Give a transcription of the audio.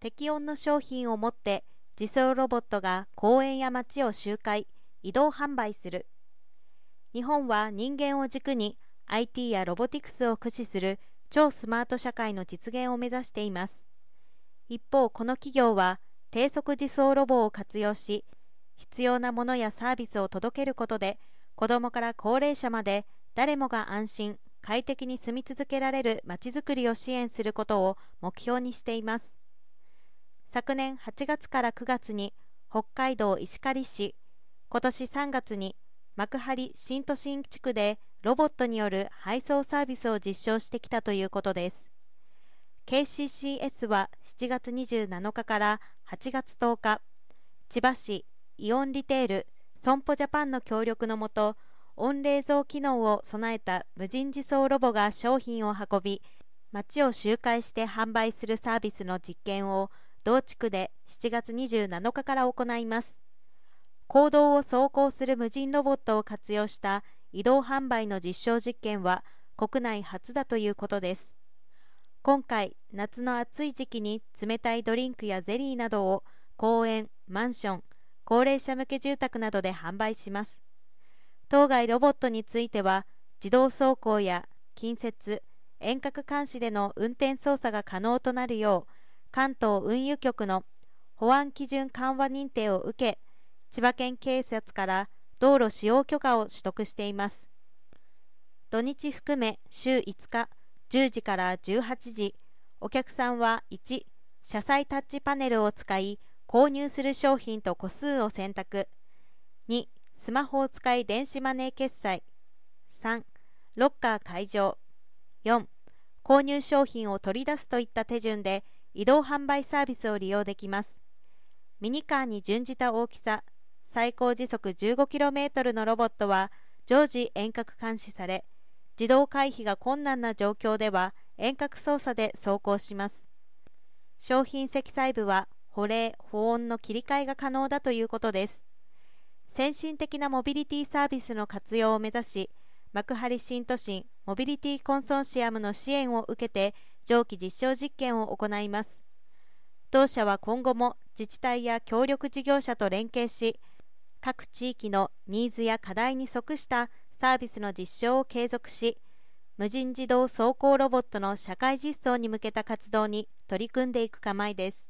適温の商品を持って自走ロボットが公園や街を周回移動販売する。日本は人間を軸に IT やロボティクスを駆使する超スマート社会の実現を目指しています。一方この企業は低速自走ロボを活用し必要なものやサービスを届けることで子どもから高齢者まで誰もが安心快適に住み続けられるまちづくりを支援することを目標にしています。昨年8月から9月に北海道石狩市今年3月に幕張新都心地区でロボットによる配送サービスを実証してきたということです。KCCS は7月27日から8月10日千葉市イオンリテール損保ジャパンの協力のもと温冷蔵機能を備えた無人自走ロボが商品を運び街を周回して販売するサービスの実験を同地区で7月27日から行います。公道を走行する無人ロボットを活用した移動販売の実証実験は国内初だということです。今回夏の暑い時期に冷たいドリンクやゼリーなどを公園マンション高齢者向け住宅などで販売します。当該ロボットについては自動走行や近接遠隔監視での運転操作が可能となるよう関東運輸局の保安基準緩和認定を受け千葉県警察から道路使用許可を取得しています。土日含め週5日10時から18時お客さんは1車載タッチパネルを使い購入する商品と個数を選択。2スマホを使い電子マネー決済。3ロッカー解錠4購入商品を取り出すといった手順で移動販売サービスを利用できます。ミニカーに準じた大きさ最高時速 15km のロボットは常時遠隔監視され自動回避が困難な状況では遠隔操作で走行します。商品積載部は保冷保温の切り替えが可能だということです。先進的なモビリティサービスの活用を目指し幕張新都心モビリティコンソーシアムの支援を受けて上記実証実験を行います。同社は今後も自治体や協力事業者と連携し各地域のニーズや課題に即したサービスの実証を継続し無人自動走行ロボットの社会実装に向けた活動に取り組んでいく構えです。